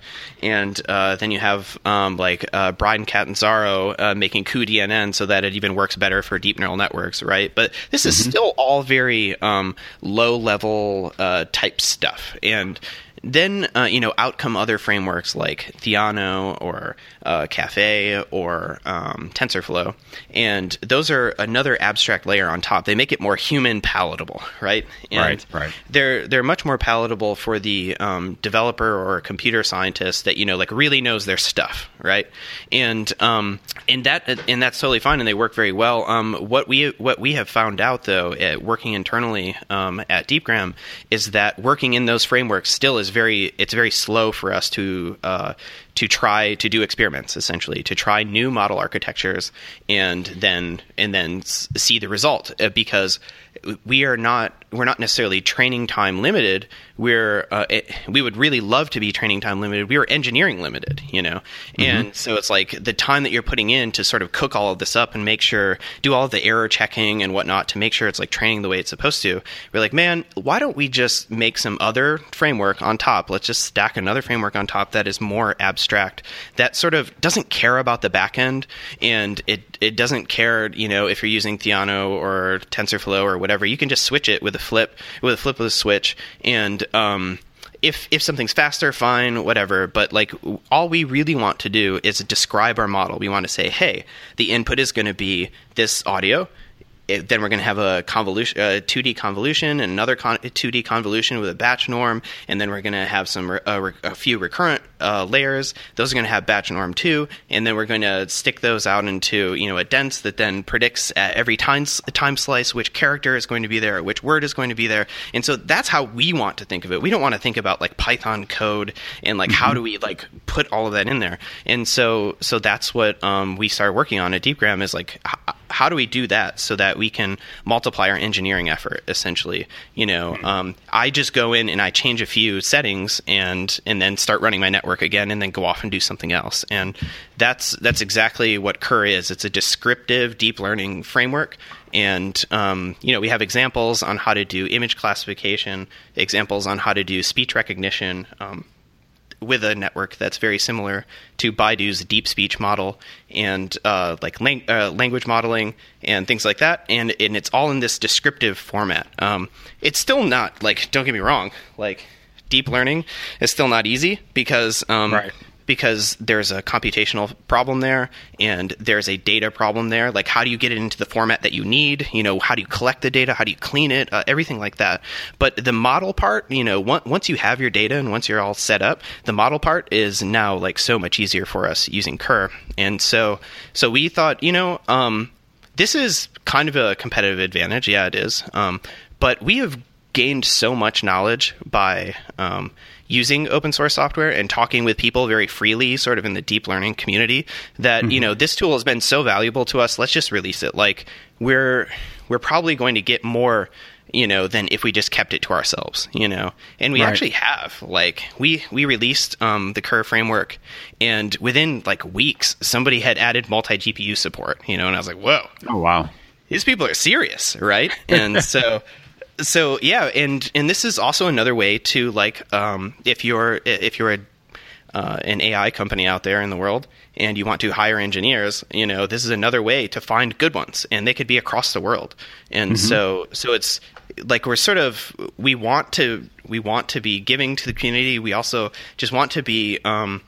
and uh, then you have um, like uh, Bryan Catanzaro making cuDNN so that it even works better for deep neural networks, right? But this is mm-hmm. still all very um, low level uh, type stuff, and then uh, you know out come other frameworks like Theano or uh, Caffe or um, TensorFlow, and those are another abstract layer on top. They make it more human palatable, right? And right, right. They're they're much more palatable for the um, developer or computer scientist that you know like really knows their stuff, right? And um, and that and that's totally fine, and they work very well. Um, what we what we have found out though, at working internally um, at DeepGram, is that working in those frameworks still is very it's very slow for us to uh, to try to do experiments essentially to try new model architectures and then and then see the result uh, because we are not we're not necessarily training time limited. We're uh, it, we would really love to be training time limited. We are engineering limited, you know, mm-hmm. and so it's like the time that you're putting in to sort of cook all of this up and make sure do all the error checking and whatnot to make sure it's like training the way it's supposed to. We're like, man, why don't we just make some other framework on top? Let's just stack another framework on top that is more abstract, that sort of doesn't care about the back end, and it it doesn't care, you know, if you're using Theano or TensorFlow or whatever. You can just switch it with a flip, with a flip of the switch, and um, if if something's faster, fine, whatever. But like, all we really want to do is describe our model. We want to say, hey, the input is going to be this audio it, then we're going to have a convolution, a 2D convolution, and another con- 2D convolution with a batch norm, and then we're going to have some re- uh, re- a few recurrent uh, layers. Those are going to have batch norm too, and then we're going to stick those out into you know a dense that then predicts at every time time slice which character is going to be there, which word is going to be there, and so that's how we want to think of it. We don't want to think about like Python code and like mm-hmm. how do we like put all of that in there, and so so that's what um, we started working on at DeepGram is like. How do we do that so that we can multiply our engineering effort essentially? You know um, i just go in and i change a few settings and and then start running my network again and then go off and do something else. And that's that's exactly what Kur is. It's a descriptive deep learning framework. And um, you know we have examples on how to do image classification examples on how to do speech recognition um, with a network that's very similar to Baidu's deep speech model and uh, like lang- uh, language modeling and things like that. And, and it's all in this descriptive format. Um, it's still not like don't get me wrong, like deep learning is still not easy because um, right because there's a computational problem there and there's a data problem there. Like, how do you get it into the format that you need? You know, how do you collect the data? How do you clean it? Uh, everything like that. But the model part, you know, once you have your data and once you're all set up, the model part is now like so much easier for us using Kur. And so, so we thought, you know, um, this is kind of a competitive advantage. Yeah, it is. Um, but we have gained so much knowledge by um, using open source software and talking with people very freely, sort of in the deep learning community, that mm-hmm. you know this tool has been so valuable to us. Let's just release it. Like we're we're probably going to get more you know than if we just kept it to ourselves you know and we right. actually have like we we released um, the Kur framework and within like weeks somebody had added multi gpu support you know and i was like whoa oh wow these people are serious right and so so yeah, and and this is also another way to like um, if you're if you're a uh, an AI company out there in the world and you want to hire engineers, you know, this is another way to find good ones, and they could be across the world. And mm-hmm. so, so it's like we're sort of we want to we want to be giving to the community. We also just want to be um,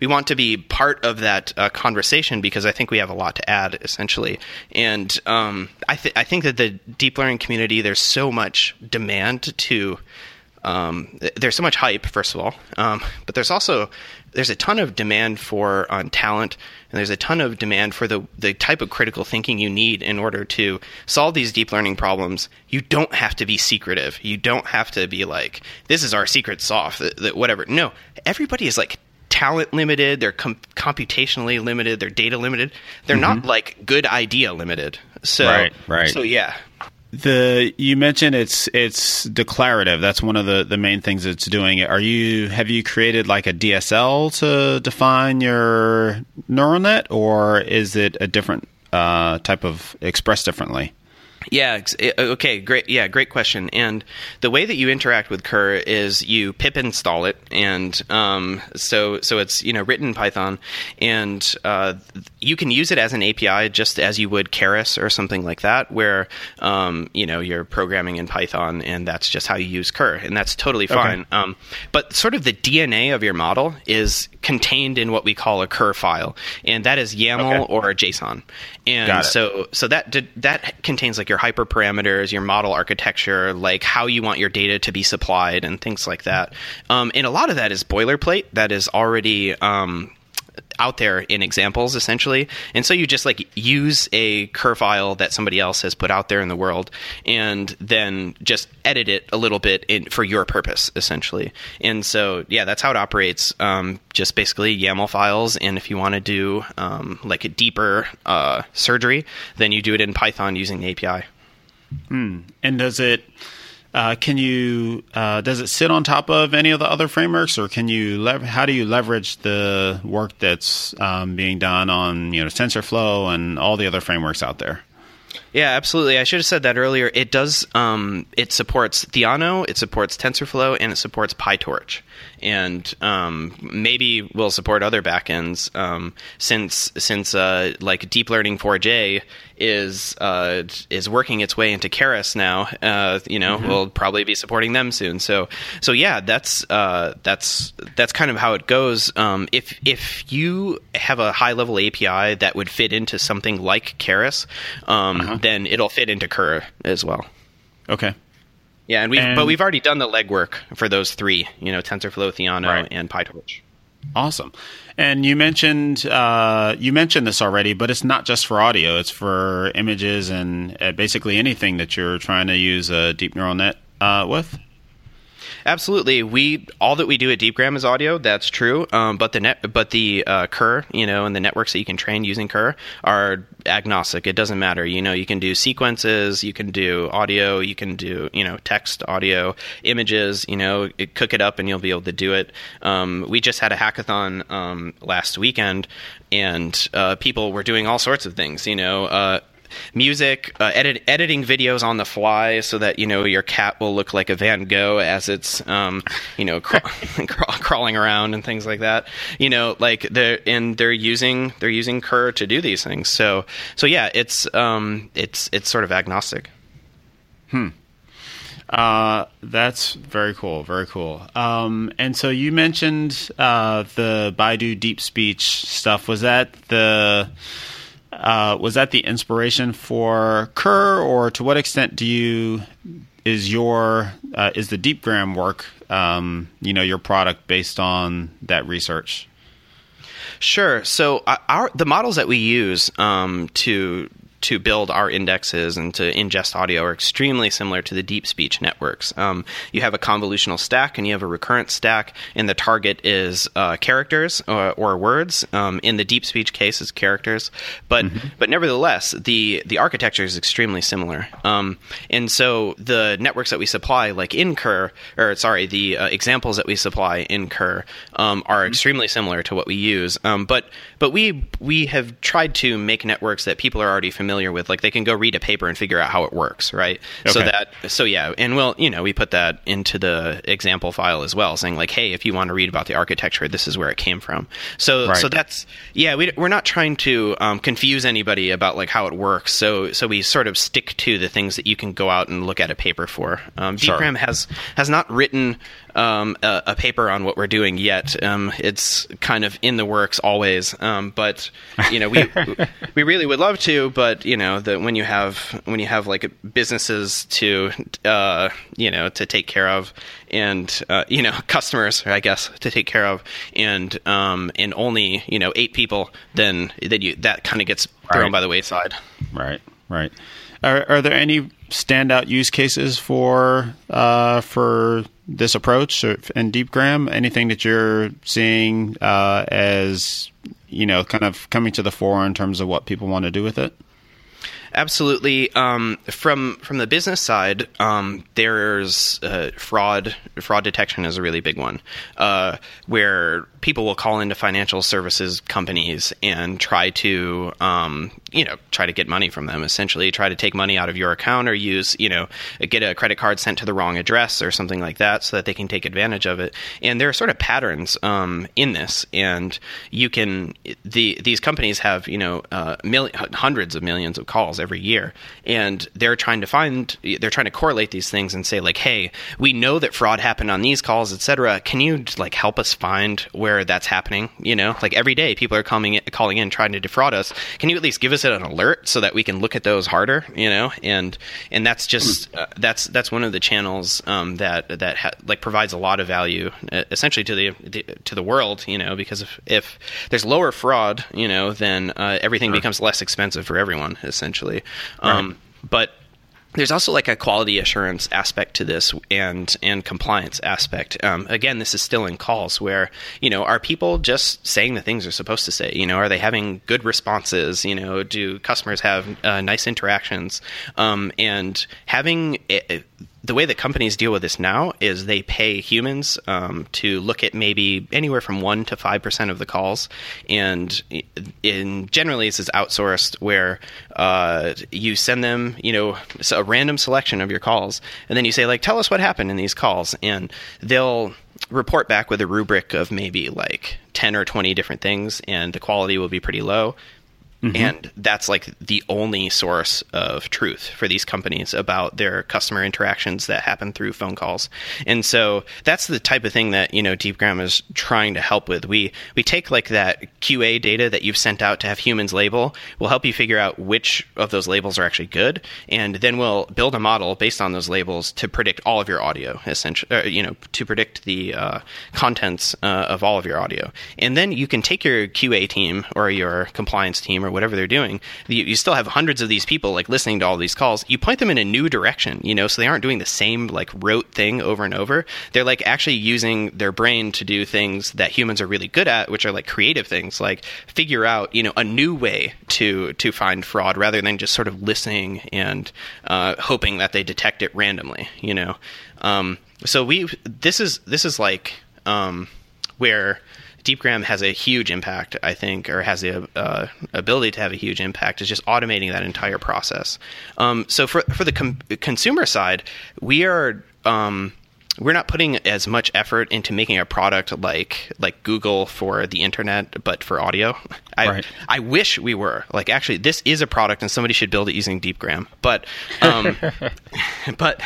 we want to be part of that uh, conversation because I think we have a lot to add, essentially. And um, I, th- I think that the deep learning community, there's so much demand to. Um, there's so much hype, first of all, um, but there's also there's a ton of demand for um, talent, and there's a ton of demand for the the type of critical thinking you need in order to solve these deep learning problems. You don't have to be secretive. You don't have to be like this is our secret sauce, that, that whatever. No, everybody is like talent limited, they're com- computationally limited, they're data limited. They're mm-hmm. not like good idea limited. So, right, right. So yeah. The you mentioned it's it's declarative. That's one of the, the main things it's doing. Are you have you created like a DSL to define your neural net, or is it a different uh, type of expressed differently? Yeah. Uh, okay. Great. Yeah. Great question. And the way that you interact with Kur is you pip install it, and um, so so it's you know written in Python, and uh, you can use it as an API just as you would Keras or something like that, where um, you know you're programming in Python, and that's just how you use Kur, and that's totally fine. Okay. Um, but sort of the DNA of your model is contained in what we call a Kur file, and that is YAML okay. or JSON. And so so that that contains like your hyperparameters, your model architecture, like how you want your data to be supplied, and things like that. Um, and a lot of that is boilerplate that is already um, out there in examples essentially. And so you just like use a Kur file that somebody else has put out there in the world and then just edit it a little bit in, for your purpose essentially. And so yeah that's how it operates. Um, just basically yaml files. And if you want to do um, like a deeper uh, surgery then you do it in python using the api hmm. and does it uh, can you uh, does it sit on top of any of the other frameworks, or can you lever- how do you leverage the work that's um, being done on you know TensorFlow and all the other frameworks out there? Yeah, absolutely. I should have said that earlier. It does. Um, it supports Theano, it supports TensorFlow, and it supports PyTorch and um, maybe we'll support other backends um, since since uh, like deep learning 4j is uh, is working its way into Keras now. Uh, you know, mm-hmm. we'll probably be supporting them soon. So so yeah, that's uh, that's that's kind of how it goes. Um, if if you have a high level API that would fit into something like Keras, um, uh-huh. Then it'll fit into Kur as well. Okay. Yeah, and we but we've already done the legwork for those three. You know, TensorFlow, Theano, right. and PyTorch. Awesome. And you mentioned uh, you mentioned this already, but it's not just for audio; it's for images and uh, basically anything that you're trying to use a deep neural net uh, with. Absolutely, we all that we do at DeepGram is audio. That's true. Um, but the net, but the uh, Kur, you know, and the networks that you can train using Kur are agnostic. It doesn't matter. You know, you can do sequences, you can do audio, you can do you know text, audio, images. You know, it, cook it up and you'll be able to do it. Um, we just had a hackathon um, last weekend, and uh, people were doing all sorts of things. You know, uh, music, uh, edit, editing videos on the fly so that you know your cat will look like a Van Gogh as it's um, you know crawling around and things like that. You know, like they're and they're using they're using Kur to do these things. So so yeah, it's um, it's it's sort of agnostic. Hmm. Uh, that's very cool. Very cool. Um, and so you mentioned uh, the Baidu Deep Speech stuff. Was that the uh, was that the inspiration for Kur, or to what extent do you is your uh, is the DeepGram work um, you know your product based on that research? Sure. So uh, our the models that we use um, to to build our indexes and to ingest audio are extremely similar to the deep speech networks. Um, you have a convolutional stack and you have a recurrent stack, and the target is uh, characters or, or words. Um, in the deep speech case, is characters, but mm-hmm. but nevertheless, the the architecture is extremely similar. Um, and so the networks that we supply, like in Kur, or sorry, the uh, examples that we supply in Kur, um, are mm-hmm. extremely similar to what we use. Um, but but we we have tried to make networks that people are already familiar familiar with like they can go read a paper and figure out how it works right okay. so that so yeah and well you know we put that into the example file as well saying like hey if you want to read about the architecture this is where it came from so right. so that's yeah we, we're not trying to um, confuse anybody about like how it works so so we sort of stick to the things that you can go out and look at a paper for um, sure. Has has not written um, a, a, paper on what we're doing yet. Um, it's kind of in the works always, um, but you know we we really would love to. But you know that when you have when you have like businesses to uh, you know to take care of and uh, you know customers, I guess, to take care of, and um, and only you know eight people, then then you that kind of gets thrown right. by the wayside. Right. Right. Are, are there any standout use cases for uh, for this approach in DeepGram? Anything that you're seeing uh, as you know, kind of coming to the fore in terms of what people want to do with it? Absolutely. Um, from from the business side, um, there's uh, fraud. Fraud detection is a really big one, uh, where people will call into financial services companies and try to, um, you know, try to get money from them. Essentially, try to take money out of your account or use, you know, get a credit card sent to the wrong address or something like that, so that they can take advantage of it. And there are sort of patterns um, in this, and you can the these companies have you know uh, hundreds of millions of calls every year, and they're trying to find, they're trying to correlate these things and say like, hey, we know that fraud happened on these calls, etc. Can you like help us find where that's happening? You know, like every day people are coming in, calling in trying to defraud us. Can you at least give us an alert so that we can look at those harder? You know, and and that's just uh, that's that's one of the channels um, that that ha- like provides a lot of value uh, essentially to the, the, to the world. You know, because if if there's lower fraud, you know, then uh, everything sure. becomes less expensive for everyone essentially. Um, right. But there's also like a quality assurance aspect to this and and compliance aspect. Um, again, this is still in calls where you know are people just saying the things they're supposed to say? You know, are they having good responses? You know, do customers have uh, nice interactions? Um, and having it, the way that companies deal with this now is they pay humans um, to look at maybe anywhere from one to five percent of the calls, and in generally this is outsourced where uh, you send them, you know, a random selection of your calls, and then you say like, tell us what happened in these calls, and they'll report back with a rubric of maybe like 10 or 20 different things and the quality will be pretty low Mm-hmm. And that's like the only source of truth for these companies about their customer interactions that happen through phone calls. And so that's the type of thing that, you know, DeepGram is trying to help with. We we take like that QA data that you've sent out to have humans label, we'll help you figure out which of those labels are actually good, and then we'll build a model based on those labels to predict all of your audio, essentially, uh, you know, to predict the uh, contents uh, of all of your audio. And then you can take your QA team or your compliance team or or whatever they're doing, you, you, still have hundreds of these people like listening to all these calls. You point them in a new direction, you know, so they aren't doing the same like rote thing over and over. They're like actually using their brain to do things that humans are really good at, which are like creative things, like figure out you know a new way to to find fraud rather than just sort of listening and uh, hoping that they detect it randomly, you know. Um, so we this is this is like um, where DeepGram has a huge impact, I think, or has the uh, ability to have a huge impact, is just automating that entire process. Um, so for for the com- consumer side, we are. Um, we're not putting as much effort into making a product like like Google for the internet, but for audio. I right. I wish we were like actually this is a product and somebody should build it using DeepGram. But um, but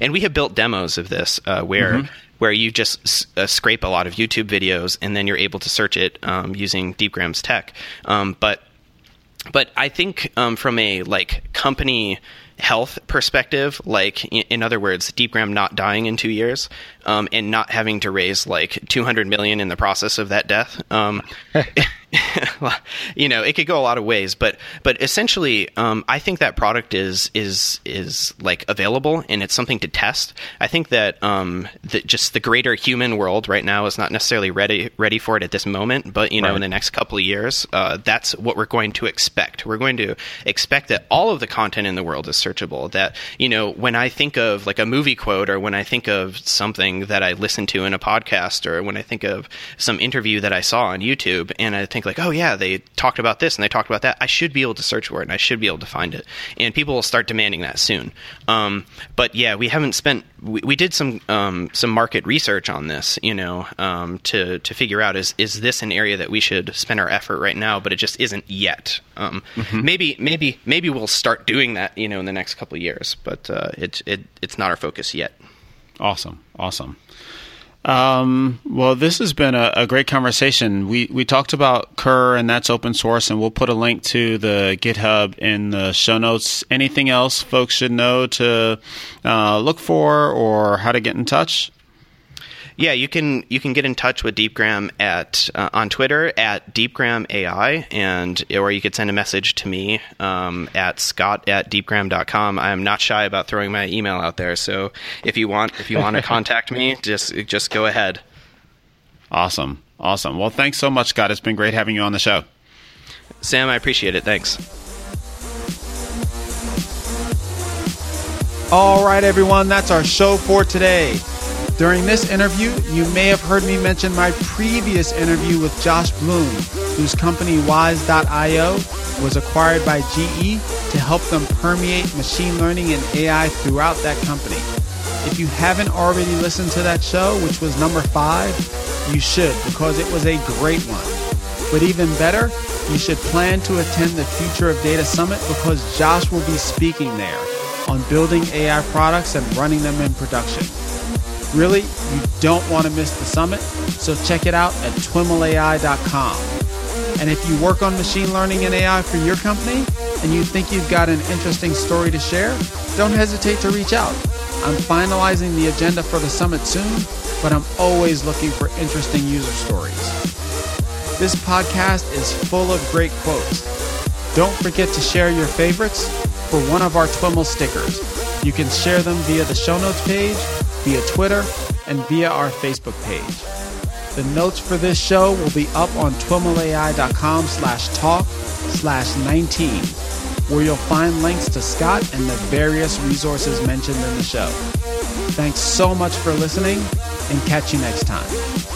and we have built demos of this uh, where. Mm-hmm where you just uh, scrape a lot of YouTube videos and then you're able to search it um, using DeepGram's tech. Um, but but I think um, from a like company health perspective, like in other words, DeepGram not dying in two years, um, and not having to raise like 200 million in the process of that death. Um, you know, it could go a lot of ways, but but essentially, um, I think that product is is is like available and it's something to test. I think that um, that just the greater human world right now is not necessarily ready ready for it at this moment, but you know, right. in the next couple of years, uh, that's what we're going to expect. We're going to expect that all of the content in the world is searchable. That you know, when I think of like a movie quote or when I think of something that I listened to in a podcast or when I think of some interview that I saw on YouTube and I think like, oh yeah, they talked about this and they talked about that, I should be able to search for it and I should be able to find it. And people will start demanding that soon. Um, but yeah, we haven't spent. We, we did some um, some market research on this, you know, um, to to figure out is is this an area that we should spend our effort right now? But it just isn't yet. Um, mm-hmm. Maybe maybe maybe we'll start doing that, you know, in the next couple years. But uh, it it it's not our focus yet. Awesome, awesome. Um, well, this has been a, a, great conversation. We we talked about Kur, and that's open source, and we'll put a link to the GitHub in the show notes. Anything else folks should know to uh, look for, or how to get in touch? Yeah, you can you can get in touch with DeepGram at uh, on Twitter at DeepGramAI, and or you could send a message to me um, at scott at deepgram.com. I'm not shy about throwing my email out there, so if you want if you want to contact me, just just go ahead. Awesome, awesome. Well, thanks so much, Scott. It's been great having you on the show. Sam, I appreciate it. Thanks. All right, everyone, that's our show for today. During this interview, you may have heard me mention my previous interview with Josh Bloom, whose company Wise.io was acquired by GE to help them permeate machine learning and AI throughout that company. If you haven't already listened to that show, which was number five, you should because it was a great one. But even better, you should plan to attend the Future of Data Summit because Josh will be speaking there on building AI products and running them in production. Really, you don't want to miss the summit, so check it out at twimlai.com. And if you work on machine learning and AI for your company and you think you've got an interesting story to share, don't hesitate to reach out. I'm finalizing the agenda for the summit soon, but I'm always looking for interesting user stories. This podcast is full of great quotes. Don't forget to share your favorites for one of our TWIML stickers. You can share them via the show notes page, via Twitter, and via our Facebook page. The notes for this show will be up on twimlai.com slash talk slash 19, where you'll find links to Scott and the various resources mentioned in the show. Thanks so much for listening, and catch you next time.